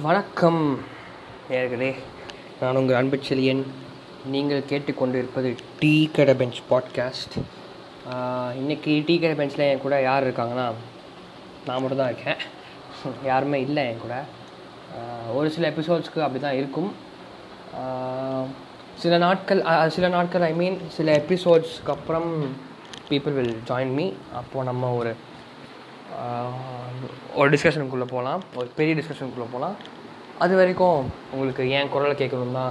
வணக்கம் நேர்களே நான் உங்கள் அன்பு செழியன். நீங்கள் கேட்டுக்கொண்டு இருப்பது டீ கடை பெஞ்ச் பாட்காஸ்ட். இன்றைக்கி டீ கடை பெஞ்சில் என் கூட யார் இருக்காங்கன்னா நான் மட்டும் தான் இருக்கேன். யாருமே இல்லை என் கூட. ஒரு சில எபிசோட்ஸ்க்கு அப்படி தான் இருக்கும் சில நாட்கள் சில நாட்கள் ஐ மீன் சில எபிசோட்ஸ்க்கு அப்புறம் பீப்புள் வில் ஜாயின் மீ அப்போது நம்ம ஒரு ஒரு டிஸ்கஷனுக்குள்ளே போகலாம் ஒரு பெரிய டிஸ்கஷனுக்குள்ளே போகலாம் அது வரைக்கும் உங்களுக்கு ஏன் குரலை கேட்கணும்னா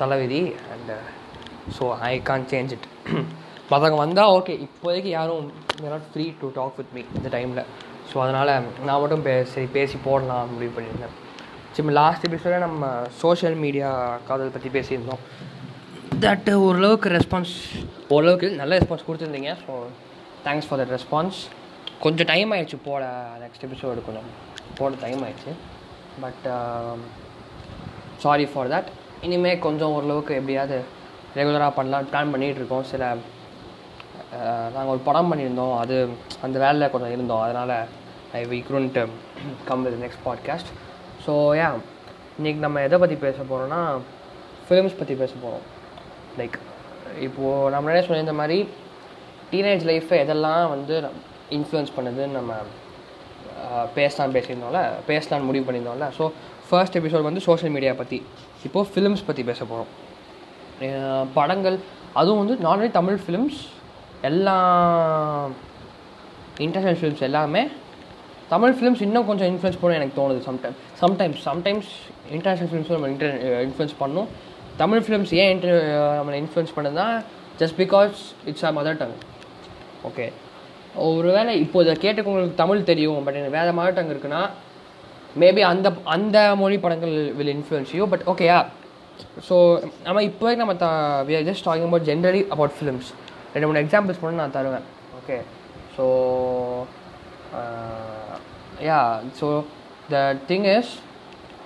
தலைவிதி and so I can change it மற்றவங்க வந்தால் ஓகே இப்போதைக்கு யாரும் not free to talk with me இந்த டைமில் ஸோ அதனால் நான் மட்டும் பே சரி பேசி போடலாம் முடிவு பண்ணியிருந்தேன். சரி லாஸ்ட் எபிசோட நம்ம சோஷியல் மீடியா காதல் பற்றி பேசியிருந்தோம். தட் ஓரளவுக்கு ரெஸ்பான்ஸ் ஓரளவுக்கு நல்ல ரெஸ்பான்ஸ் கொடுத்துருந்தீங்க. So thanks for that response கொஞ்சம் டைம் ஆயிடுச்சு போட நெக்ஸ்ட் எபிசோடு கொஞ்சம் போட டைம் ஆயிடுச்சு. பட் சாரி ஃபார் தட் இனிமேல் கொஞ்சம் ஓரளவுக்கு எப்படியாவது ரெகுலராக பண்ணலாம் பிளான் பண்ணிகிட்ருக்கோம் சில நாங்கள் ஒரு படம் பண்ணியிருந்தோம். அது அந்த வேலையில் கொஞ்சம் இருந்தோம். அதனால் I we couldn't come with next podcast so yeah இன்றைக்கி நம்ம எதை பற்றி பேச போகிறோன்னா ஃபிலிம்ஸ் பற்றி பேச போகிறோம் லைக் இப்போது நம்ம என்ன சொல்லியிருந்த மாதிரி டீனேஜ் லைஃப்பை எதெல்லாம் வந்து இன்ஃப்ளூயன்ஸ் பண்ணுதுன்னு நம்ம ஆஹ், பேசலாம் பேசியிருந்தோம்ல பேசலாம்னு முடிவு பண்ணியிருந்தோம்ல. ஸோ ஃபர்ஸ்ட் எபிசோட் வந்து சோஷியல் மீடியா பற்றி இப்போது ஃபிலிம்ஸ் பற்றி பேச போகிறோம் படங்கள் அதுவும் வந்து நார்மலி தமிழ் ஃபிலிம்ஸ் எல்லா இன்டர்நேஷ்னல் ஃபிலிம்ஸ் எல்லாமே தமிழ் ஃபிலிம்ஸ் இன்னும் கொஞ்சம் இன்ஃப்ளூயன்ஸ் பண்ணும் எனக்கு தோணுது சம்டைம் சம்டைம்ஸ் சம்டைம்ஸ் இன்டர்நேஷ்னல் ஃபிலிம்ஸும் நம்ம இன்டர் இன்ஃப்ளூயன்ஸ் பண்ணும் தமிழ் ஃபிலிம்ஸ் ஏன் இன்டர் நம்மளை இன்ஃப்ளூயன்ஸ் பண்ணுதுன்னா just because it's a mother tongue okay ஒருவேளை இப்போ இதை கேட்டுக்கவங்களுக்கு தமிழ் தெரியும் பட் எனக்கு வேறு மாவட்டம் இருக்குன்னா மேபி அந்த அந்த மொழி படங்கள் வில் இன்ஃப்ளூயன்ஸ் யூ பட் ஓகேயா ஸோ நம்ம இப்போ நம்ம the we are just talking about generally about films ரெண்டு மூணு எக்ஸாம்பிள்ஸ் மட்டும் நான் தருவேன். Okay so yeah so the thing is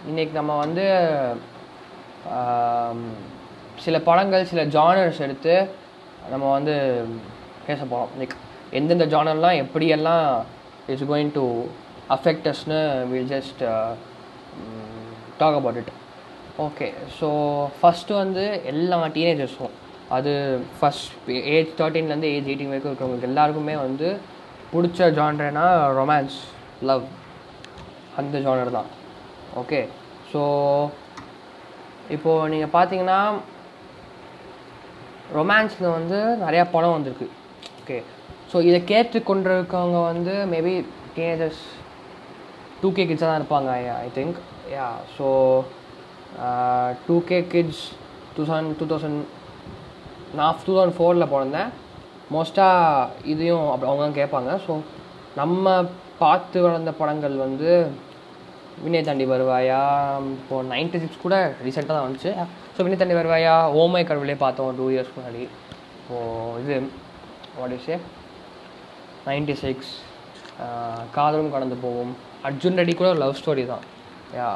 இன்னைக்கு நம்ம வந்து um, சில படங்கள் சில ஜானர்ஸ் எடுத்து நம்ம வந்து பேச போகிறோம் லைக் எந்தெந்த ஜானர்லாம் எப்படியெல்லாம் is going to affect அஸ்னு will just talk about it okay so first வந்து எல்லா டீனேஜர்ஸும் அது ஃபஸ்ட் ஏஜ் தேர்ட்டீன்லேருந்து ஏஜ் எயிட்டீன் வரைக்கும் இருக்கிறவங்களுக்கு எல்லாருக்குமே வந்து பிடிச்ச ஜான்ரனா ரொமான்ஸ் லவ் அந்த ஜானர் தான். ஓகே ஸோ இப்போது நீங்கள் பார்த்தீங்கன்னா ரொமான்ஸில் வந்து நிறையா படம் வந்திருக்கு. ஓகே ஸோ இதை கேட்டு கொண்டிருக்கவங்க வந்து மேபி டீனேஜர்ஸ் டூ கே கிட்ஸாக தான் இருப்பாங்க I think yeah so two K kids two thousand two thousand நான் டூ தௌசண்ட் ஃபோரில் பிறந்தேன். மோஸ்ட்டாக இதையும் அப்படி அவங்க தான் கேட்பாங்க. ஸோ நம்ம பார்த்து வளர்ந்த படங்கள் வந்து வினய் தாண்டி வருவாயா? இப்போது நைன்டி சிக்ஸ் கூட ரீசெண்டாக தான் வந்துச்சு. ஸோ வினய் தாண்டி வருவாயா? ஓமை கடவுளே பார்த்தோம் டூ இயர்ஸ் முன்னாடி. இப்போது இது what is a ninety six Kadhalum Kadandhu Povom. Arjun ready கூட ஒரு லவ் ஸ்டோரி தான். Yeah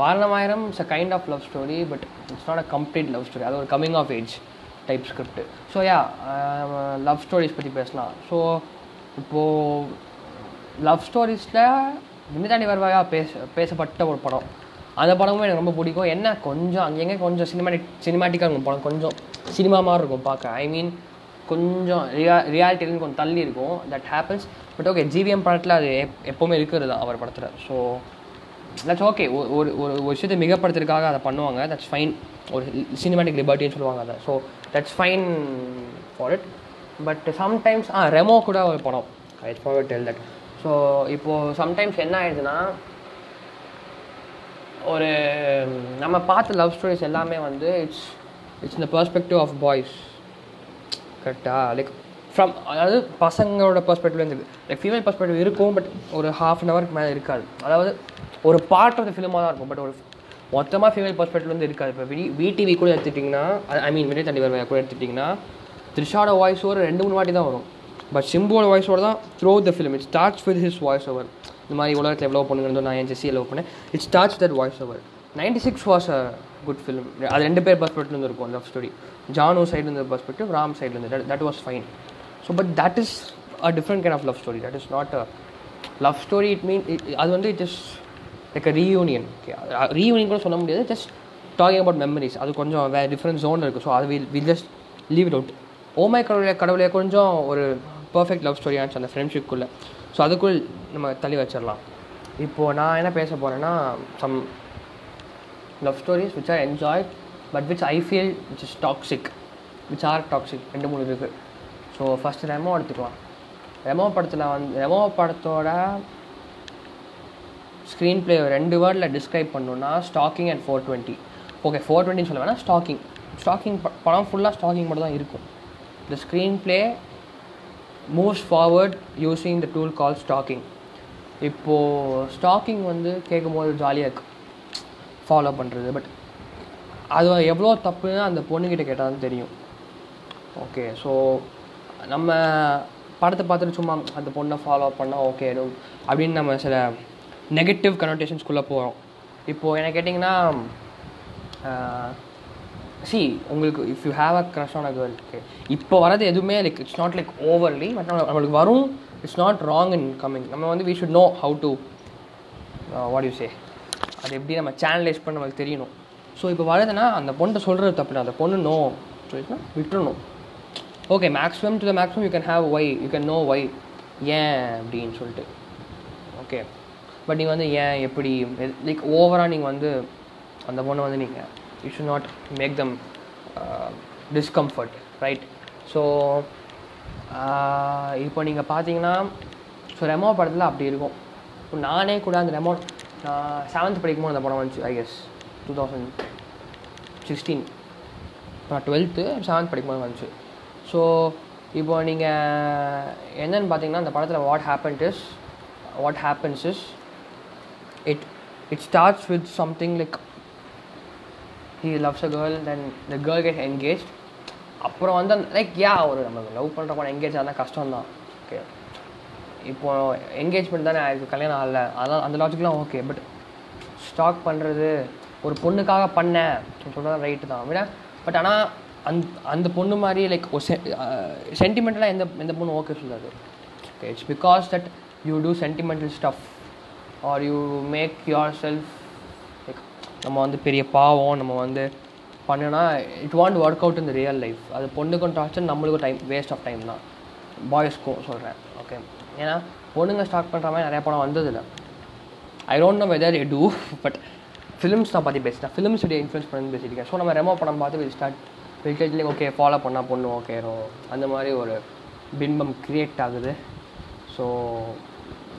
Vaaranam Aayiram it's a kind of love story but it's not a complete love story அது ஒரு coming of age type script so yeah love stories பற்றி பேசலாம். So இப்போது love ஸ்டோரிஸில் விண்ணுதாண்டி வருவாயா பேச பேசப்பட்ட ஒரு படம். அந்த படமும் எனக்கு ரொம்ப பிடிக்கும். என்ன கொஞ்சம் அங்கங்கே கொஞ்சம் சினிமாட்டிக் சினிமாட்டிக்காக இருக்கும் படம். கொஞ்சம் சினிமா மாதிரி இருக்கும் பார்க்க. ஐ மீன் கொஞ்சம் ரியா ரியாலிட்டிலேருந்து கொஞ்சம் தள்ளி இருக்கும் that happens but okay GVM படத்தில் அது எப் எப்போவுமே இருக்கிறது தான் அவர் படத்தில். ஸோ தட்ஸ் ஓகே ஒரு ஒரு ஒரு விஷயத்தை மிகப்படுத்துறதுக்காக அதை பண்ணுவாங்க. தட்ஸ் ஃபைன் ஒரு சினிமாட்டிக் லிபர்ட்டின்னு சொல்லுவாங்க அதை. So that's fine for it but sometimes ah Remo கூட ஒரு படம். I for tell that so இப்போது சம்டைம்ஸ் என்ன ஆயிடுதுன்னா ஒரு நம்ம பார்த்த லவ் ஸ்டோரிஸ் எல்லாமே வந்து இட்ஸ் இட்ஸ் இந்த பர்ஸ்பெக்டிவ் ஆஃப் பாய்ஸ் கரெக்டாக லைக் ஃப்ரம் அதாவது பசங்களோட பர்ஸ்பெக்டிவ்லேருந்து லைக் ஃபீமேல் பர்ஸ்பெக்டிவ் இருக்கும் பட் ஒரு ஹாஃப் அன் ஹவருக்கு மேலே இருக்காது. அதாவது ஒரு பார்ட் ஆஃப் த ஃபிலிமாக தான் இருக்கும் பட் ஒரு மொத்தமாக ஃபீமேல் பர்ஸ்பெக்டிவ்லேருந்து இருக்காது. இப்போ வி விடிவி கூட எடுத்துட்டிங்கன்னா ஐ மீன் விஜய் தண்டி வருவாய் கூட எடுத்துட்டிங்கன்னா த்ரிஷாவோட வாய்ஸ் ஓவர் ரெண்டு மூணு வாட்டி தான் வரும். பட் சிம்புவோட வாய்ஸ் ஓவர் தான் through the film it starts with his voice over இந்த மாதிரி உலகத்தில் எவ்வளோ பொண்ணுங்க நான் என் ஜெஸ்ஸியை லவ் பண்ணேன். It starts that voice over ninety six was good film அது ரெண்டு பேர் பர்ஸ்பெக்டிவ்லேருந்து இருக்கும் லவ் ஸ்டோரி ஜானு சைட்லேருந்து பர்ஸ்பெக்டிவ் ராம் சைட்லேருந்து that was fine so but that is a different kind of love story that is not a love story it mean அது வந்து it is like a reunion okay reunion கூட சொல்ல முடியாது. Just talking about memories அது கொஞ்சம் வேறு different zone இருக்குது so அது will will just leave it out oh my Kadavule கடவுளே கொஞ்சம் ஒரு பர்ஃபெக்ட் லவ் ஸ்டோரி ஆச்சு அந்த ஃப்ரெண்ட்ஷிப்குள்ளே ஸோ அதுக்குள் நம்ம தள்ளி வச்சிடலாம் இப்போது நான் என்ன பேச போகிறேன்னா some love stories which are enjoy but which I feel which is toxic which are toxic ரெண்டு மூணு இருக்குது ஸோ ஃபஸ்ட்டு ரெமோ எடுத்துக்கலாம். ரெமோ படத்தில் வந்து ரெமோ படத்தோட ஸ்க்ரீன் ப்ளே ரெண்டு வேர்டில் டிஸ்கிரைப் பண்ணணுன்னா stalking and four twenty okay four டுவெண்ட்டின்னு சொல்ல வேணால் ஸ்டாக்கிங் ஸ்டாக்கிங் படம் ஃபுல்லாக ஸ்டாக்கிங் மட்டும் தான் இருக்கும். The screenplay moves forward using the tool call stalking இப்போது ஸ்டாக்கிங் வந்து கேட்கும்போது ஜாலியாக இருக்குது ஃபாலோ பண்ணுறது பட் அது எவ்வளோ தப்புன்னு அந்த பொண்ணுக்கிட்ட கேட்டால் தான் தெரியும். ஓகே ஸோ நம்ம படத்தை பார்த்துட்டு சும்மா அந்த பொண்ணை ஃபாலோ பண்ணால் ஓகே அப்படின்னு நம்ம சில நெகட்டிவ் கனோட்டேஷன்ஸ்குள்ளே போகிறோம் இப்போது என்ன கேட்டிங்கன்னா சி உங்களுக்கு if you have a crush on a girl okay இப்போ வரது எதுவுமே like it's not like overly but நம்மளுக்கு வரும் it's not wrong in coming நம்ம வந்து we should know how to what you say அது எப்படி நம்ம சேனலைஸ் பண்ண நமக்கு தெரியணும். ஸோ இப்போ வருதுன்னா அந்த பொண்ணை சொல்கிறது தப்பு அந்த பொண்ணு நோ சொல்லிட்டுனா விட்டுறணும். Okay maximum to the maximum you can have why you can no why ஏன் அப்படின்னு சொல்லிட்டு. ஓகே பட் நீங்கள் வந்து ஏன் எப்படி லைக் ஓவராக நீங்கள் வந்து அந்த பொண்ணை வந்து நீங்கள் you should not make them discomfort right so இப்போ நீங்கள் பார்த்தீங்கன்னா ஸோ ரெமோ படத்தில் அப்படி இருக்கும். இப்போ நானே கூட அந்த ரெமோ Uh, செவன்த் படிக்கும்போது அந்த படம் வந்துச்சு I guess two thousand sixteen நான் டுவெல்த்து செவன்த் படிக்கும்போது வந்துச்சு. ஸோ இப்போ நீங்கள் என்னன்னு பார்த்தீங்கன்னா அந்த படத்தில் what happened is what happens is it it starts with something like he loves a girl then the girl get engage அப்புறம் வந்து அந்த லைக் யா ஒரு நம்ம லவ் பண்ணுற படம் என்கேஜ் ஆனால் கஷ்டம் தான் ஓகே இப்போது என்கேஜ்மெண்ட் தானே ஆயிருக்கு கல்யாணம் ஆகல. அதெல்லாம் அந்த லாஜிக்லாம் ஓகே பட் ஸ்டாக் பண்ணுறது ஒரு பொண்ணுக்காக பண்ணேன் சொல்கிறது ரைட்டு தான். விட பட் ஆனால் அந் அந்த பொண்ணு மாதிரி லைக் ஒரு செ சென்டிமெண்டலாக எந்த எந்த பொண்ணு ஓகே சொல்லாது. Okay it's because that you do sentimental stuff are you make yourself like நம்ம வந்து பெரிய பாவம் நம்ம வந்து பண்ணுனா இட் வாண்ட் ஒர்க் அவுட் இந்த ரியல் லைஃப் அது பொண்ணுக்கும் டார்ச்சர் நம்மளுக்கும் டைம் வேஸ்ட் ஆஃப் டைம் தான். பாய்ஸ்க்கும் சொல்கிறேன் ஓகே ஏன்னா பொண்ணுங்க ஸ்டார்ட் பண்ணுற மாதிரி நிறைய படம் வந்ததில்லை. I don't know whether a two but films நான் பற்றி பேசிட்டேன். ஃபிலிம்ஸ் உடைய இன்ஃப்ளூன்ஸ் பண்ணி பேசியிருக்கேன். ஸோ நம்ம ரெமோ படம் பார்த்து வில் ஸ்டார்ட் வில்டேஜ்லேயும் ஓகே ஃபாலோ பண்ணால் பொண்ணு ஓகேரோ அந்த மாதிரி ஒரு பின்பம் க்ரியேட் ஆகுது. So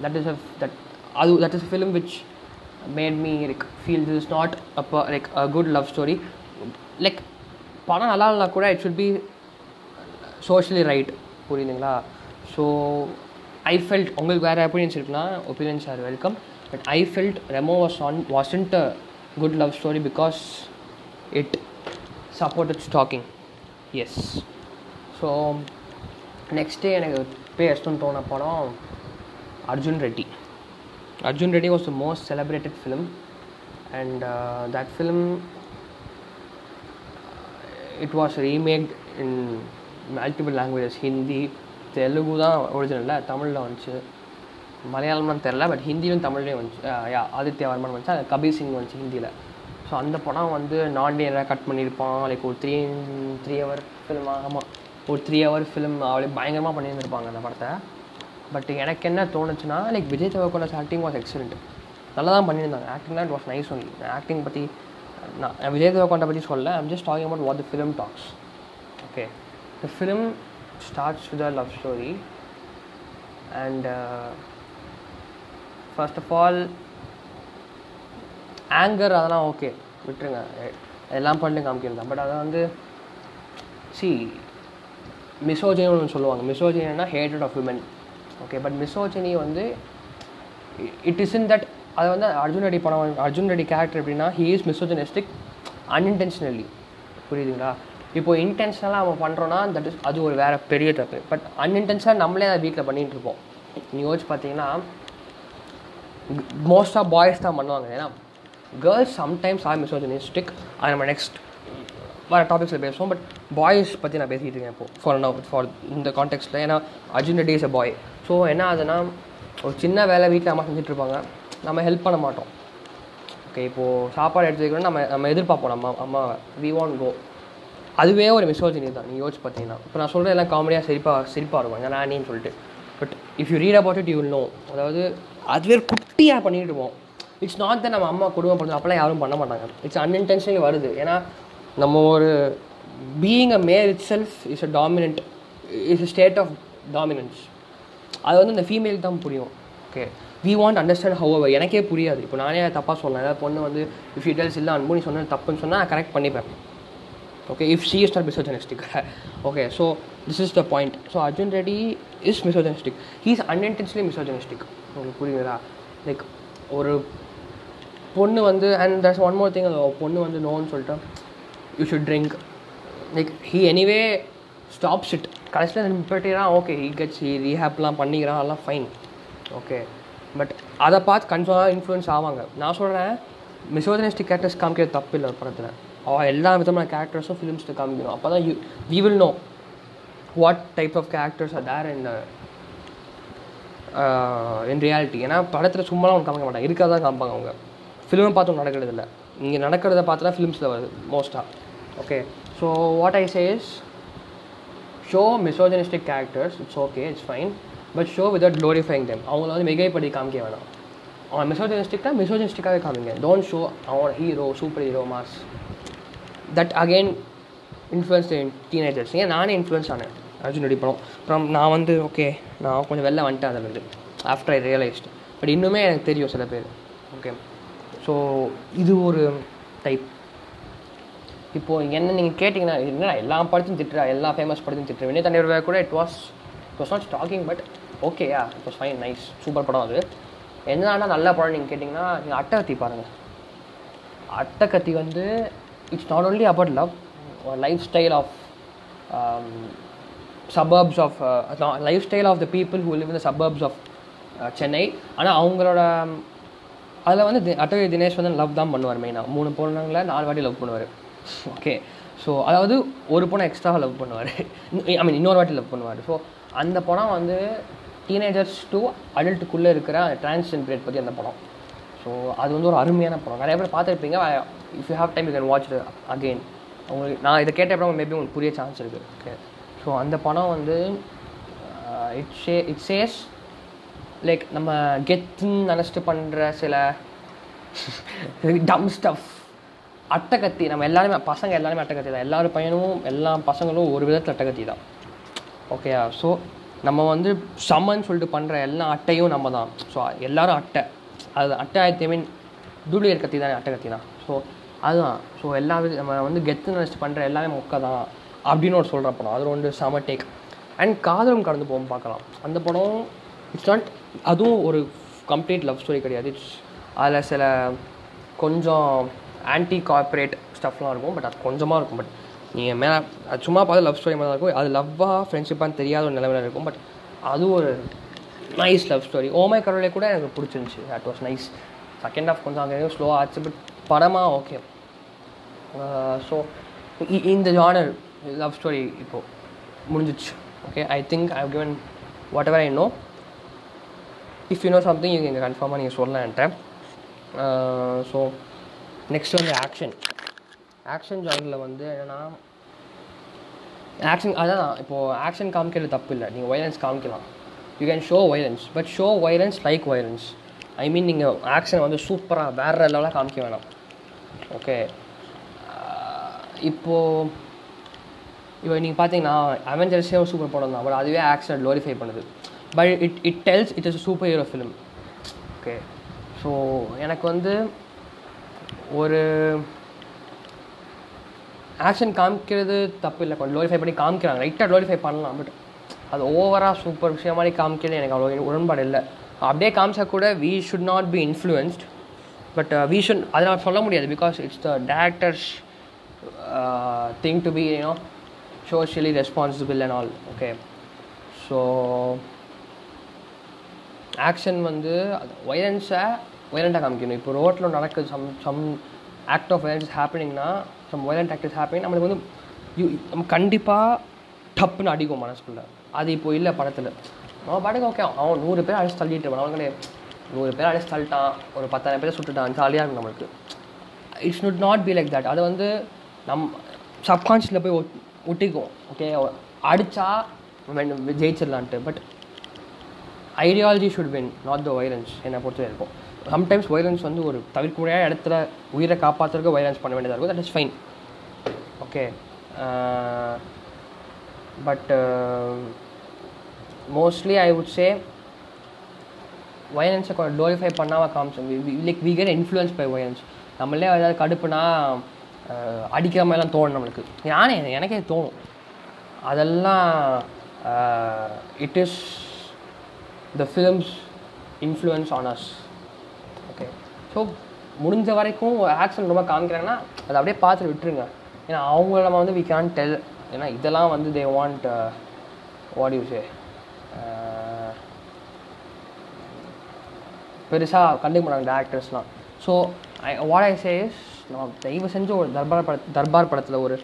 that is a that அது that is film which made me like feel this is not அப்போ like a good love story like படம் நல்லா இல்லைனா கூட it should be socially right புரியுதுங்களா? ஸோ ஐ ஃபெல்ட் உங்களுக்கு வேறு ஒப்பீனியன்ஸ் இருக்குன்னா opinions are welcome but I felt Remo was on wasn't a good love story because it support stalking yes so next எனக்கு பேசணும்னு தோண படம் Arjun Reddy. Arjun Reddy was the most celebrated film and that film it was remake in multiple languages Hindi Telugu தான் ஒரிஜினலில் தமிழில் வந்துச்சு. மலையாளம்னு தெரில but ஹிந்தியும் தமிழ்லேயும் வந்துச்சு. யா ஆதித்யா வர்மன் வந்துச்சு? அது கபீர் சிங் வந்துச்சு ஹிந்தியில். ஸோ அந்த படம் வந்து நான் கட் பண்ணியிருப்பான். லைக் ஒரு த்ரீ த்ரீ ஹவர் ஃபிலிம் ஆமாம் ஒரு த்ரீ ஹவர் ஃபிலிம் அவளே பயங்கரமாக பண்ணியிருந்திருப்பாங்க அந்த படத்தை. பட் எனக்கு என்ன தோணுச்சுன்னா like Vijay Devarakonda's acting was excellent நல்லா தான் பண்ணியிருந்தாங்க. ஆக்டிங் தான் it was nice only acting பற்றி நான் விஜய் தேவகோண்டா பற்றி சொல்ல I'm just talking about what the film talks okay the film starts with a love love story and first of all anger அதெல்லாம் okay விட்டுருங்க. எல்லாம் பண்ணி காமிக்கிறது. பட் அதை வந்து சி மிசோஜினி ஒன்று சொல்லுவாங்க. மிசோஜினா hated of women okay but misogyny வந்து இட் இஸ் இன் தட் அது வந்து அர்ஜுன் ரெடி படம் அர்ஜுன் ரெடி கேரக்டர் எப்படின்னா ஹீ இஸ் மிசோஜினிஸ்டிக் அன்இன்டென்ஷனலி புரியுதுங்களா? இப்போது இன்டென்ஷனலாக நம்ம பண்ணுறோன்னா தட் இஸ் அது ஒரு வேறு பெரிய தப்பு. பட் அன்இன்டென்ஷனாக நம்மளே அதை வீட்டில் பண்ணிகிட்டு இருப்போம் நீங்கள் யோசிச்சு பார்த்தீங்கன்னா மோஸ்ட் ஆஃப் பாய்ஸ் தான் பண்ணுவாங்க. ஏன்னா கேர்ள்ஸ் சம்டைம்ஸ் ஆர் மிசோஜனிஸ்டிக் அது நம்ம நெக்ஸ்ட் வர டாபிக்ஸில் பேசுவோம். பட் பாய்ஸ் பற்றி நான் பேசிகிட்டு இருக்கேன் இப்போது ஃபார் நோ ஃபார் இந்த கான்டெக்ட்டில் ஏன்னா Arjun Reddy is a boy so என்ன ஆகுதுன்னா ஒரு சின்ன வேலை வீட்டில் அம்மா செஞ்சுட்டு இருப்பாங்க நம்ம ஹெல்ப் பண்ண மாட்டோம். ஓகே இப்போது சாப்பாடு எடுத்து வைக்கணும்னா நம்ம நம்ம எதிர்பார்ப்போம் நம்ம அம்மாவை. வி வாண்ட் கோ அதுவே ஒரு மிசோஜினி தான். நீங்கள் யோசிச்சு பார்த்தீங்கன்னா. இப்போ நான் சொல்கிற எல்லாம் காமெடியாக சிரிப்பாக சிரிப்பாக இருக்கும். ஏன்னா நானின்னு சொல்லிட்டு. But if you read about it you know அதாவது அதுவே குட்டியாக பண்ணிட்டு இருப்போம். இட்ஸ் நாட் தான் நம்ம அம்மா குடும்பம் பண்ணுறோம் அப்போலாம் யாரும் பண்ண மாட்டாங்க. இட்ஸ் அன்இன்டென்ஷனலி வருது. ஏன்னா நம்ம ஒரு being a male itself is a dominant is a state of dominance அது வந்து இந்த ஃபீமேலுக்கு தான் புரியும். Okay we want understand how எனக்கே புரியாது. இப்போ நானே தப்பாக சொன்னேன். ஏதாவது பொண்ணு வந்து இஃப் டீட்டெயில்ஸ் இல்லை அன்பு நீ சொன்னது தப்புன்னு சொன்னால் கரெக்ட் பண்ணிப்பேன். Okay if she is not misogynistic okay so this is the point so Arjun Reddy is misogynistic he is unintentionally misogynistic உங்களுக்கு புரியுதா லைக் ஒரு பொண்ணு வந்து and that's one more thing பொண்ணு வந்து நோன்னு சொல்லிட்டு you should drink like he anyway stops it கடைசியில் நிப்பாட்டிறான் ஓகே ஹீ கட்ஸ் ஹீ ரீஹாப்லாம் பண்ணிக்கிறான் அதெல்லாம் ஃபைன் ஓகே பட் அதை பார்த்து கன்ஃபார்மாக இன்ஃப்ளூயன்ஸ் ஆவாங்க. நான் சொல்கிறேன் மிசோஜனிஸ்டிக் கேரக்டர்ஸ் காமிக்கிறது தப்பு இல்லை ஒரு படத்தில். எல்லா விதமான கேரக்டர்ஸும் ஃபிலிம்ஸில் காமிக்கணும். அப்போ தான் you we will know what type of characters are there in in reality ஏன்னா படத்தில் சும்மாலாம் அவங்க காமிக்க மாட்டாங்க. இருக்காது தான் காமிப்பாங்க அவங்க. ஃபிலிமை பார்த்து நடக்கிறது இல்லை இங்கே நடக்கிறத பார்த்து தான் ஃபிலிம்ஸில் வருது மோஸ்ட்டாக okay so what I says show misogynistic characters it's okay it's fine but show without glorifying them அவங்கள வந்து மிகைப்படி காமிக்க வேணாம். அவன் மிசோஜனிஸ்டிக்னா மிசோஜனிஸ்டிக்காகவே காமிங்க. டோன்ட் ஷோ அவன் hero superhero mass that again influence teenagers ஏன் நானே இன்ஃப்ளூயன்ஸ் ஆனேன்? அர்ஜுன் படம். அப்புறம் நான் வந்து ஓகே நான் கொஞ்சம் வெளில வந்துட்டேன் அதிலேருந்து ஆஃப்டர் ஐ ரியலைஸ்ட் பட் இன்னுமே எனக்கு தெரியும் சில பேர். ஓகே ஸோ இது ஒரு டைப் இப்போது என்ன நீங்கள் கேட்டிங்கன்னா என்ன எல்லா படத்தையும் திட்டுறா எல்லா ஃபேமஸ் படத்தையும் திட்டுறேன் வினய் தண்ணீர் கூட it was it was not stalking but ஓகேயா it was fine nice super படம் அது. என்னன்னா நல்ல படம் நீங்கள் கேட்டிங்கன்னா நீங்கள் அட்டகத்தி பாருங்கள் அட்டகத்தி வந்து it's not only about love lifestyle of suburbs of lifestyle of the people who live in the suburbs of Chennai ஆனால் அவங்களோட um, அதில் வந்து தி- தினேஷ் வந்து லவ் தான் பண்ணுவார் மெயினாக மூணு பொண்ணுங்களை நாலு வாட்டி லவ் பண்ணுவார். ஓகே ஸோ அதாவது ஒரு பொண்ணை எக்ஸ்ட்ராவாக லவ் பண்ணுவார். ஐ மீன் இன்னொரு வாட்டி லவ் பண்ணுவார். ஸோ அந்த படம் வந்து டீனேஜர்ஸ் டு அடல்ட்டுக்குள்ளே இருக்கிற டிரான்ஸ்ஜென் பீரியட் பற்றி அந்த படம். ஸோ அது வந்து ஒரு அருமையான படம். நிறைய பேர் பார்த்துருப்பீங்க. If you have time you can watch again உங்களுக்கு நான் இதை கேட்ட அப்புறம் மேபி உங்களுக்கு புரிய சான்ஸ் இருக்குது ஓகே ஸோ அந்த படம் வந்து it say it says like நம்ம கெத்துன்னு நினச்சிட்டு பண்ணுற சில டம் ஸ்டஃப் அட்டகத்தி நம்ம எல்லாருமே பசங்க எல்லாருமே அட்டகத்தி தான். எல்லாரும் பையனும் எல்லா பசங்களும் ஒரு விதத்தில் அட்டகத்தி தான். ஓகேயா ஸோ நம்ம வந்து சம்மன்னு சொல்லிட்டு பண்ணுற எல்லா அட்டையும் நம்ம தான். ஸோ எல்லாரும் அட்டை. அது அட்டை ஐ மீன் டூப்ளிகேட் கத்தி தான் அட்டை கத்தி தான் ஸோ அதுதான். ஸோ எல்லா வித நம்ம வந்து கெத்து நினச்சி பண்ணுற எல்லாமே மொக்க தான் அப்படின்னு ஒரு சொல்கிற படம் அது ஒன்று செம டேக் அண்ட் காதலும் கடந்து போகும் பார்க்கலாம். அந்த படம் இட்ஸ் நாட் அதுவும் ஒரு கம்ப்ளீட் லவ் ஸ்டோரி கிடையாது. இட்ஸ் அதில் சில கொஞ்சம் ஆன்டி கார்ப்பரேட் ஸ்டஃப்லாம் இருக்கும் பட் அது கொஞ்சமாக இருக்கும். பட் நீங்கள் மேலே அது சும்மா பார்த்து லவ் ஸ்டோரி மாதிரி தான் இருக்கும். அது லவ்வாக ஃப்ரெண்ட்ஷிப்பான்னு தெரியாத ஒரு நிலைமையில இருக்கும். பட் அது ஒரு நைஸ் லவ் ஸ்டோரி ஓமை கரோலே கூட எனக்கு பிடிச்சிருந்துச்சி. That was nice second half கொஞ்சம் அங்கே ஸ்லோவாக ஆச்சு பட் படமாக ஓகே ஸோ இந்த ஜானர் லவ் ஸ்டோரி இப்போது முடிஞ்சிச்சு. Okay I think I given whatever I know if you know something நீங்கள் இங்கே கன்ஃபார்மாக நீங்கள் சொல்லலான்ட்டேன் ஸோ நெக்ஸ்ட் வந்து ஆக்ஷன் ஆக்ஷன் ஜானரில் வந்து என்னென்னா ஆக்ஷன் அதான் இப்போது ஆக்ஷன் காமிக்கிறது தப்பு இல்லை. நீங்கள் வைலன்ஸ் காமிக்கலாம். You can show violence but show violence like violence I mean நீங்கள் ஆக்ஷன் வந்து சூப்பராக வேறு லெவலாக காமிக்க வேணாம். ஓகே இப்போது இப்போ நீங்கள் பார்த்தீங்கன்னா அவெஞ்சர்ஸே ஒரு சூப்பர் படம் தான் பட் அதுவே ஆக்ஷன் க்ளோரிஃபை பண்ணுது. But it it tells it is super hero film okay so எனக்கு வந்து ஒரு ஆக்ஷன் காமிக்கிறது தப்பு இல்லை. கொஞ்சம் க்ளோரிஃபை பண்ணி காமிக்கிறாங்க. லைட்டாக க்ளோரிஃபை பண்ணலாம் பட் அது ஓவராக சூப்பர் விஷயம் மாதிரி காமிக்கல எனக்கு அவ்வளோ உடன்பாடு இல்லை. அப்படியே காமிச்சா கூட we should not be influenced but we should அதை நான் சொல்ல முடியாது because it's the directors thing to be you know socially responsible and all okay so action வந்து வயலன்ஸை வயலண்ட்டாக காமிக்கணும். இப்போ ரோட்டில் நடக்குது some some act of violence ஹேப்பனிங்னா some violent act is happening நம்மளுக்கு வந்து யூ நம்ம கண்டிப்பாக டப்புன்னு அடிக்கும் மனசுக்குள்ளே. அது இப்போ இல்லை படத்தில். அவன் பாட்டுக்கு ஓகே அவன் நூறு பேர் அழைச்சி தள்ளிட்டு இருப்பான். அவங்களே நூறு பேர் அழைச்சி தள்ளிட்டான். ஒரு பத்தாயிரம் பேர் சுட்டுட்டான். ஜாலியாக இருக்கும் நம்மளுக்கு. It's not not be like that அது வந்து நம் சப்கான்ஷியஸில் போய் ஒட்டிக்கும். ஓகே அடித்தா ஜெயிச்சிடலான்ட்டு. But ideology should win not the violence என்னை பொறுத்தவரை இருக்கும் சம்டைம்ஸ் வைலன்ஸ் வந்து ஒரு தவிர்க்க முடியாத இடத்துல உயிரை காப்பாற்றுறதுக்கு வைலன்ஸ் பண்ண வேண்டியதாக இருக்கும். That is fine okay but mostly I would say வயலன்ஸை கொஞ்சம் பண்ணாமல் காமிச்சோம். Like we get influence by violence நம்மளே ஏதாவது கடுப்புனா அடிக்கிற மாதிரிலாம் தோணும் நம்மளுக்கு. நானே எனக்கே தோணும். அதெல்லாம் it is the films influence on us okay so முடிஞ்ச வரைக்கும் ஆக்ஷன் ரொம்ப காமிக்கிறாங்கன்னா அதை அப்படியே பார்த்துட்டு விட்டுருங்க. ஏன்னா அவங்கள நம்ம வந்து வி கேன் டெல் ஏன்னா இதெல்லாம் வந்து they want what you say பெருசாக கண்டுக்க மாட்டாங்க டேரக்டர்ஸ்லாம் so I what I says நம்ம தயவு செஞ்சு ஒரு தர்பார் பட தர்பார் படத்தில் ஒரு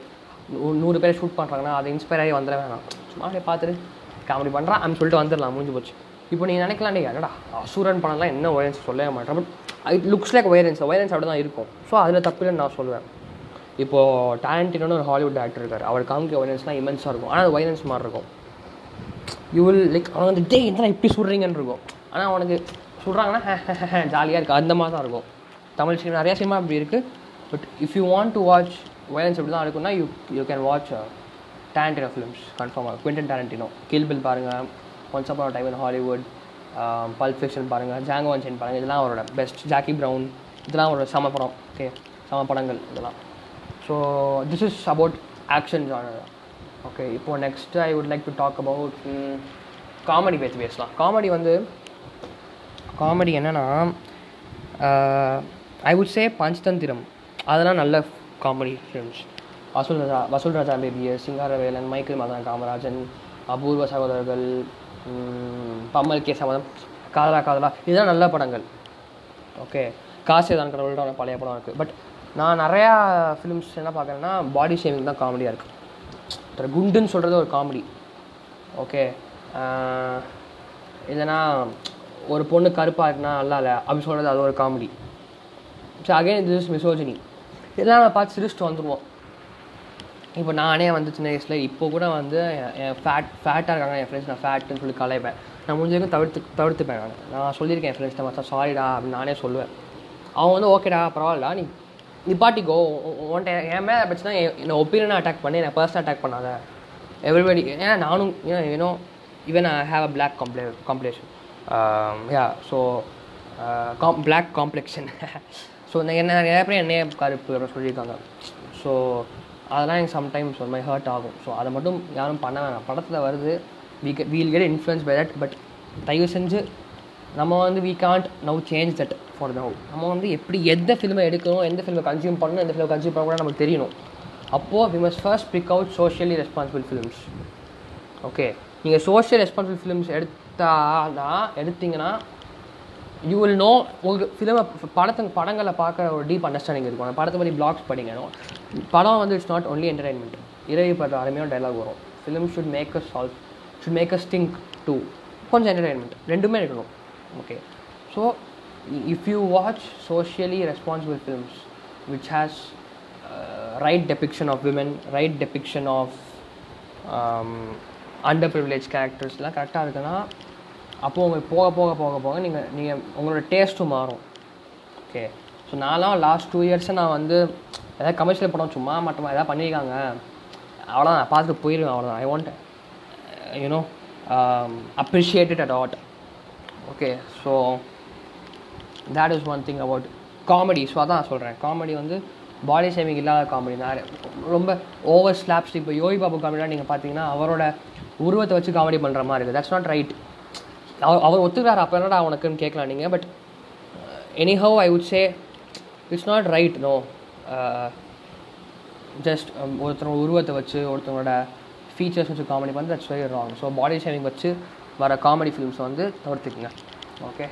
நூறு பேர் ஷூட் பண்ணுறாங்கன்னா அதை இன்ஸ்பயர் ஆகி வந்துட வேணாம். சும்மா அப்படியே பார்த்துட்டு காமெடி பண்ணுறான் அப்படின்னு சொல்லிட்டு வந்துடலாம் முடிஞ்சு போச்சு. இப்போ நீங்கள் நினைக்கலாம் நீங்கள் என்னடா அசூரன் படம்லாம் என்ன ஒயரன்ஸ் சொல்லவே மாட்டேன். But it looks like violence violence அப்படி தான் இருக்கும். ஸோ அதில் தப்பில்லைன்னு நான் சொல்லுவேன் இப்போது டேலண்டினோன்னு ஒரு ஹாலிவுட் ஆக்டர் இருக்கார். அவர் காமிக்க வயலன்ஸ்லாம் இமென்ஸாக இருக்கும். ஆனால் அது வயலன்ஸ் மாதிரி இருக்கும். யூ வில் லைக் அவன் வந்து டே என்ன இப்படி சுடுறீங்கன்னு இருக்கும். ஆனால் அவனுக்கு சுடுறாங்கன்னா ஜாலியாக இருக்குது அந்த மாதிரி தான் இருக்கும். தமிழ் சினிமா நிறையா சினிமா அப்படி இருக்குது but if you want to watch violence இப்படி தான் இருக்கும்னா you you can watch Tarantino films கன்ஃபார்மாக குவிண்டன் டேலண்டினோ கில் பில் பாருங்கள் Once Upon Time In Hollywood Pulp Fiction பாருங்கள் ஜாங்கோ அன்சைன் பாருங்கள் இதெல்லாம் அவரோட பெஸ்ட் ஜாக்கி ப்ரவுன் இதெல்லாம் அவரோட சம படம். ஓகே சம படங்கள் இதெல்லாம். So this is about action genre okay இப்போது next I would like to talk about comedy பற்றி பேசலாம். காமெடி வந்து காமெடி என்னென்னா ஐ வுட் சே பஞ்சதந்திரம். அதெல்லாம் நல்ல comedy films Vasool Raja Vasool Raja MBBS Singaravelan Michael Madhan Kamarajan Apoorva Sagodharargal Pammal K சமதம் காதலா காதலா இதெல்லாம் நல்ல படங்கள். ஓகே காசே தான் பழைய படம் இருக்குது பட் நான் நிறையா ஃபிலிம்ஸ் என்ன பார்க்குறேன்னா பாடி ஷேமிங் தான் காமெடியாக இருக்குது குண்டுன்னு சொல்கிறது ஒரு காமெடி ஓகே இல்லைன்னா ஒரு பொண்ணு கருப்பாக இருக்குன்னா நல்லா இல்லை அப்படி சொல்கிறது அது ஒரு comedy so again this is misogyny இதெல்லாம் நம்ம பார்த்து சிரிச்சுட்டு வந்துடுவோம் இப்போ நானே வந்து சின்ன வயசில் இப்போ கூட வந்து என்- ஃபேட் ஃபேட்டாக இருக்காங்க என் ஃப்ரெண்ட்ஸ் நான் ஃபேட்டுன்னு சொல்லி கலைப்பேன் நான் முடிஞ்ச வரைக்கும் தவிர்த்து தவிர்த்துப்பேன் நான். நான் சொல்லியிருக்கேன் என் ஃப்ரெண்ட்ஸ்ட்ட மச்சா சாரிடா அப்படின்னு நானே சொல்லுவேன். அவங்க வந்து ஓகேடா பரவாயில்லடா நீ நிப்பாட்டிக்கோ. உன்ட்ட என் மேலே பிரச்சனை என்னை ஒப்பீனியனாக அட்டாக் பண்ணி என்னை பர்சனல் அட்டாக் பண்ணாத. எவ்ரிபடி ஏன்னா நானும் you know even I have a black Kamble complexion yeah so com black complexion so என்ன நிறைய பேர் என்னையே கருப்பு அப்படின்னு சொல்லியிருக்காங்க. ஸோ அதெல்லாம் எனக்கு சம்டைம்ஸ் ஒரு மாதிரி ஹர்ட் ஆகும். ஸோ அதை மட்டும் யாரும் பண்ண வேணாம். படத்தில் வருது we we'll get influence by that but தயவு செஞ்சு நம்ம வந்து we can't now change that for now நம்ம வந்து எப்படி எந்த ஃபிலிமை எடுக்கணும் எந்த ஃபிலிமை கன்சியூம் பண்ணணும் எந்த ஃபிலிமை கன்சியூம் பண்ணக்கூடாது நமக்கு தெரியணும். அப்போது we must first pick out socially responsible films okay நீங்கள் சோஷியல் ரெஸ்பான்சிபிள் ஃபிலிம்ஸ் எடுத்தாதான் எடுத்தீங்கன்னா யூ வில் நோ உங்களுக்கு ஃபிலிமை படத்தை படங்களை பார்க்குற ஒரு டீப் அண்டர்ஸ்டாண்டிங் இருக்கும். அந்த படத்தை பற்றி பிளாக்ஸ் படிங்க படம் வந்து இட்ஸ் நாட் ஒன்லி என்டர்டைன்மெண்ட் இரவி படம் அருமையான டைலாக் வரும். Film should make us solve should make us think too கொஞ்சம் என்டர்டைன்மெண்ட் ரெண்டுமே இருக்கணும் okay so if you watch socially responsible films which has right depiction of women right depiction of under privilege கேரக்டர்ஸ்லாம் கரெக்டாக இருக்குன்னா அப்போது உங்களுக்கு போக போக போக போக நீங்கள் நீங்கள் உங்களோட டேஸ்ட்டும் மாறும். ஓகே ஸோ நான்லாம் லாஸ்ட் டூ இயர்ஸை நான் வந்து எதாவது கமர்ஷியல் படம் சும்மா மட்டுமா எதாவது பண்ணியிருக்காங்க. அவ்வளோதான் நான் பார்த்துட்டு போயிடுவேன் அவ்வளோதான் I want you know appreciated at at okay so that is one thing about comedy so அதான் சொல்கிறேன் காமெடி வந்து பாடி ஷேமிங் இல்லாத காமெடி நிறைய ரொம்ப ஓவர் ஸ்லாப்ஸ் இப்போ யோகி பாபு காமெடிலாம் நீங்கள் பார்த்தீங்கன்னா அவரோட உருவத்தை வச்சு காமெடி பண்ணுற மாதிரி இருக்குது தட்ஸ் நாட் ரைட் அவர் அவர் ஒத்துக்கிறார். அப்போ என்னடா உனக்குன்னு கேட்கலாம் நீங்கள் but anyhow I would say it's not right no just ஒருத்தரோட உருவத்தை வச்சு ஒருத்தவங்களோட ஃபீச்சர்ஸ் வச்சு காமெடி பண்ணி that's very wrong so body shaming வச்சு வர காமெடி ஃபிலிம்ஸ் வந்து தவிர்த்துக்குங்க. ஓகே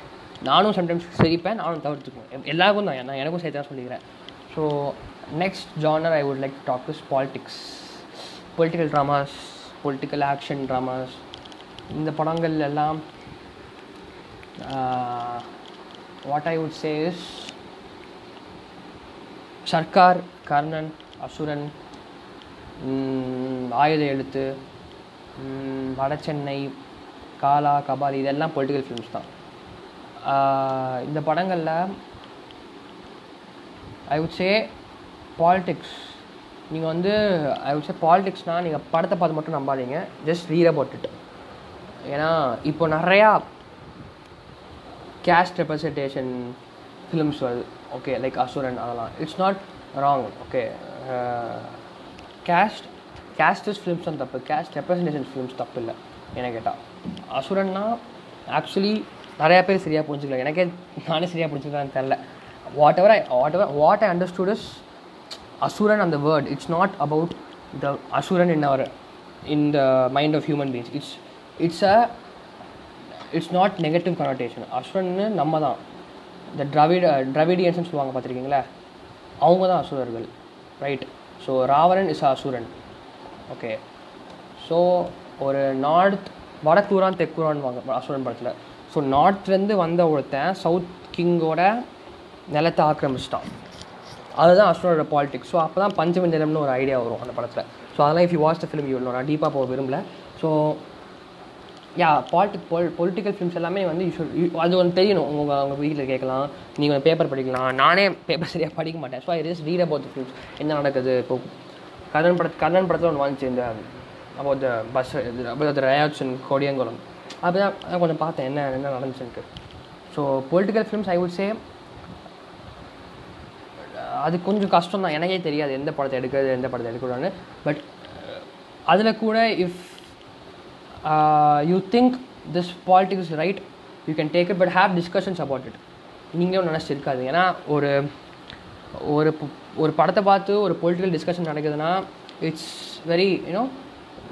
நானும் சம்டைம்ஸ் சிரிப்பேன் நானும் தவிர்த்துக்குவேன். எல்லாருக்கும் தான் நான் எனக்கும் சேர்த்து தான் சொல்லிக்கிறேன் so next genre I would like talk is politics political dramas political action dramas இந்த படங்கள் எல்லாம் what I would say is Sarkar Karnan Asuran Aayutha Ezhuthu வட சென்னை காலா கபாலி இதெல்லாம் பொலிட்டிக்கல் ஃபிலிம்ஸ் தான். இந்த படங்களில் ஐ உட் சே பாலிடிக்ஸ் நீங்கள் வந்து ஐ உட் சே பாலிடிக்ஸ்னால் நீங்கள் படத்தை பார்த்து மட்டும் நம்பாதீங்க. ஜஸ்ட் ரீட் அபவுட் இட் ஏன்னா இப்போ நிறையா கேஸ்ட் ரெப்ரசன்டேஷன் ஃபிலிம்ஸ் வருது. ஓகே லைக் அசுரன் அதெல்லாம். It's not wrong okay caste castes films தான் தப்பு. கேஸ்ட் ரெப்ரசன்டேஷன் ஃபிலிம்ஸ் தப்பு இல்லை என்ன கேட்டால் அசுரன்னா ஆக்சுவலி நிறையா பேர் சரியாக புரிஞ்சுக்கல. எனக்கே நானே சரியாக புரிஞ்சுக்கலான்னு தெரில. Whatever I whatever what I understood is Asuran அந்த word it's not about the Asuran in our in the mind of human beings it's it's a it's not negative connotation அசுரன்னு நம்ம தான் இந்த திராவிட திராவிடியன்ஸ்னு சொல்லுவாங்க பார்த்துருக்கீங்களா? அவங்க தான் அசுரர்கள் right so Ravanan is Asuran. Okay so ஒரு நார்த் வடக்கூரான் தெக்கூரான் வாங்க அசுரன் படத்தில். ஸோ நார்த்லேருந்து வந்த ஒருத்தன் சவுத் கிங்கோட நிலத்தை ஆக்கிரமிச்சிட்டான். அதுதான் அஸ்வனோட பாலிடிக்ஸ் ஸோ அப்போ தான் பஞ்சமி நிலம்னு ஒரு ஐடியா வரும் அந்த படத்தில். ஸோ அதெல்லாம் if you watch the film you நான் டீப்பாக போக விரும்பல. So yeah politic pol political films எல்லாமே வந்து யூ ஷுட் அது ஒன்று தெரியணும். உங்கள் உங்கள் வீட்டில் கேட்கலாம். நீங்கள் பேப்பர் படிக்கலாம். நானே பேப்பர் சரியாக படிக்க மாட்டேன். So I just read about the films என்ன நடக்குது? இப்போ கர்ணன் படத் கர்ணன் படத்தில் ஒன்று வந்துச்சு இந்த about the bus about the riots in Kodiyankulam அப்பதான் அதான் கொஞ்சம் பார்த்தேன் என்ன என்ன நடந்துச்சுன்ட்டு so political films I would say அது கொஞ்சம் கஷ்டம் தான் எனக்கே தெரியாது எந்த படத்தை எடுக்கிறது எந்த படத்தை எடுக்கக்கூடாதுன்னு. பட் அதில் கூட if you think this politics right you can take it but have discussions about it நீங்களும் நினச்சிருக்காது ஏன்னா ஒரு ஒரு ஒரு படத்தை பார்த்து ஒரு பொலிட்டிக்கல் டிஸ்கஷன் நடக்குதுன்னா இட்ஸ் வெரி யூனோ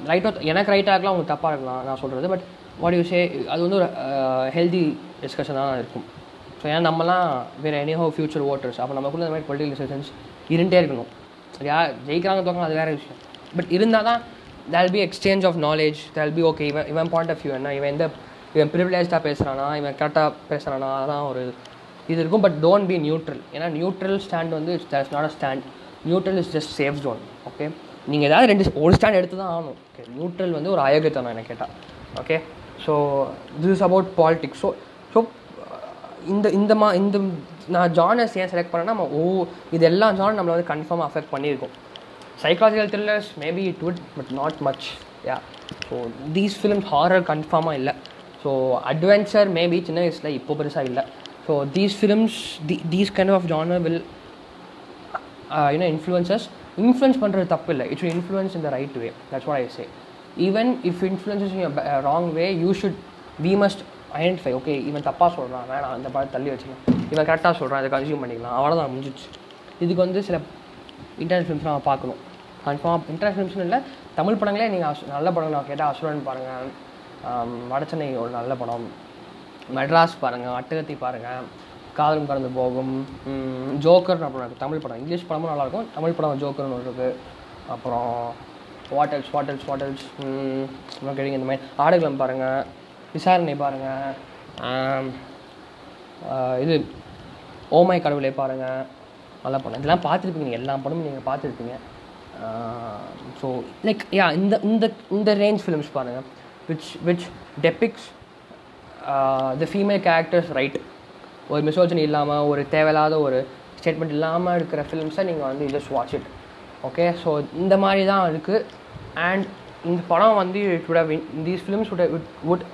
ரைட்டாக எனக்கு ரைட்டாக இருக்கலாம் உங்களுக்கு தப்பாக இருக்கலாம் நான் சொல்கிறது பட் வாட் யூ சே அது வந்து ஒரு ஹெல்தி டிஸ்கஷனாக இருக்கும். ஸோ ஏன்னா நம்மலாம் வேறு எனி ஹோ ஃபியூச்சர் ஓட்டர்ஸ் அப்போ நமக்குள்ள இந்த மாதிரி பொலிட்டிக்கல் டிஸ்கஷன்ஸ் இருந்தே இருக்கணும். யார் ஜெயிக்கிறாங்க தோக்கலாம் அது வேறு விஷயம். பட் இருந்தால் தான் there'll be exchange of knowledge there'll be okay இவன் இவன் பாயிண்ட் ஆஃப் வியூ என்ன இவன் எந்த இவன் ப்ரிவிலேஜாக பேசுகிறானா இவன் கரெக்டாக பேசுகிறானா அதான் ஒரு இது இருக்கும். பட் டோன்ட் பி நியூட்ரல் ஏன்னா நியூட்ரல் ஸ்டாண்ட் வந்து it's that's not a stand neutral is just safe zone okay நீங்கள் ஏதாவது ரெண்டு ஒரு ஸ்டாண்ட் எடுத்து தான் ஆகணும். ஓகே நியூட்ரல் வந்து ஒரு அயோக்கியத்தனம் என்ன கேட்டால் okay so this is about politics so so இந்த இந்த மா இந்த நான் ஜானர்ஸ் ஏன் செலக்ட் பண்ணேன்னா நம்ம ஓ இது எல்லா ஜானர் நம்மளை வந்து கன்ஃபார்மாக அஃபெக்ட் பண்ணியிருக்கோம். Psychological thrillers maybe it would but not much yeah so these films horror கன்ஃபார்மாக இல்லை. ஸோ அட்வென்ச்சர் மேபி சின்ன வயசில் இப்போ பெருசாக இல்லை. So these films the these kind of genre will you know influences influence பண்ணுறது தப்பு இல்லை. It's influence in the right way that's what I say even if influences in wrong way you should we must identify okay இவன் தப்பாக சொல்கிறான் வேணாம் அந்த படத்தை தள்ளி வச்சுக்கலாம் இவன் கரெக்டாக சொல்கிறான் இதை கன்சியூம் பண்ணிக்கலாம். அவ்வளோதான் முடிஞ்சிச்சு. இதுக்கு வந்து சில இன்டர்நெட் ஃபிலிம்ஸ் நம்ம பார்க்கணும். கன்ஃபார்ம் இன்டர்நெட் ஃபிலிம்ஸ்னு இல்லை தமிழ் படங்களே நீங்கள் அசு நல்ல படம் நான் கேட்டால் அசுரன் பாருங்கள் வடச்சென்னை ஒரு நல்ல படம். மெட்ராஸ் பாருங்கள் அட்டகத்தி பாருங்கள் காதலும் கடந்து போகும் ஜோக்கர்னு அப்புறம் இருக்குது தமிழ் படம். இங்கிலீஷ் படமும் நல்லாயிருக்கும் தமிழ் படம் ஜோக்கர்னு ஒன்று இருக்குது அப்புறம் வாட்டல்ஸ் வாட்டல்ஸ் வாட்டல்ஸ் இன்னும் இந்த மாதிரி ஆடுகளம் பாருங்கள் விசாரணை பாருங்கள் இது ஓமை கடவுளை பாருங்கள் நல்லா படம் இதெல்லாம் பார்த்துருப்பீங்க. நீங்கள் எல்லா படமும் நீங்கள் பார்த்துருப்பீங்க. ஸோ லைக் யா இந்த இந்த இந்த ரேஞ்ச் ஃபிலிம்ஸ் பாருங்கள் which which depicts the female characters right ஒரு மிசோஜனி இல்லாமல் ஒரு தேவையில்லாத ஒரு ஸ்டேட்மெண்ட் இல்லாமல் இருக்கிற ஃபிலிம்ஸை நீங்கள் வந்து just watch it okay so இந்த மாதிரி தான் இருக்குது அண்ட் இந்த படம் வந்து it would win these films would would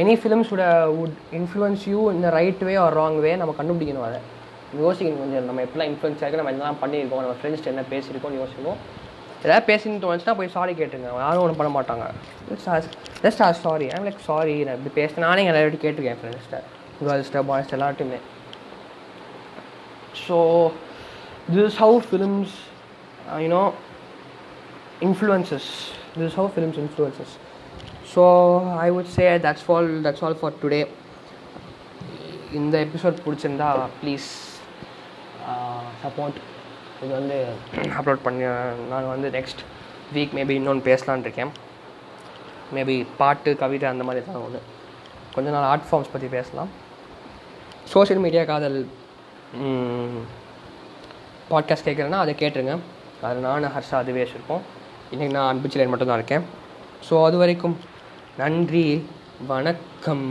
any films would would influence you இந்த right way or wrong way நம்ம கண்டுபிடிக்கணும் அதை. யோசிக்கணும் கொஞ்சம் நம்ம எப்படிலாம் இன்ஃப்ளூயன்ஸ் ஆகிருக்கு நம்ம இதெல்லாம் பண்ணியிருக்கோம் நம்ம ஃப்ரெண்ட்ஸ் என்ன பேசியிருக்கோம்னு யோசிக்கணும் ஏதாவது பேசின்னு தோணுச்சுன்னா போய் சாரி கேட்டுருங்க. யாரும் ஒன்றும் பண்ண மாட்டாங்க. Just or sorry I'm like sorry நான் இப்படி பேசினேன். நானே எல்லாரும் கேட்டிருக்கேன் ஃப்ரெண்ட்ஸ்கிட்ட கேர்ள்ஸ்கிட்ட பாய்ஸ்ட்ட எல்லார்ட்டையுமே so this how films you know influences. This is how films influences. So i would say that's all that's all for today. இந்த எபிசோட் பிடிச்சிருந்தா ப்ளீஸ் சப்போர்ட் இது வந்து அப்லோட் பண்ணி நான் வந்து நெக்ஸ்ட் வீக் மேபி இன்னொன்று பேசலான்னு இருக்கேன். மேபி பாட்டு கவிதை அந்த மாதிரி தான் ஒன்று கொஞ்ச நாள் ஆர்ட் ஃபார்ம்ஸ் பற்றி பேசலாம். சோஷியல் மீடியா காதல் பாட்காஸ்ட் கேட்குறேன்னா அதை கேட்டுருங்க. அது நான் ஹர்ஷா அதுவே வச்சுருப்போம். இன்றைக்கி நான் அன்பு சிலையன் மட்டும்தான் இருக்கேன். ஸோ அது வரைக்கும் நன்றி வணக்கம்.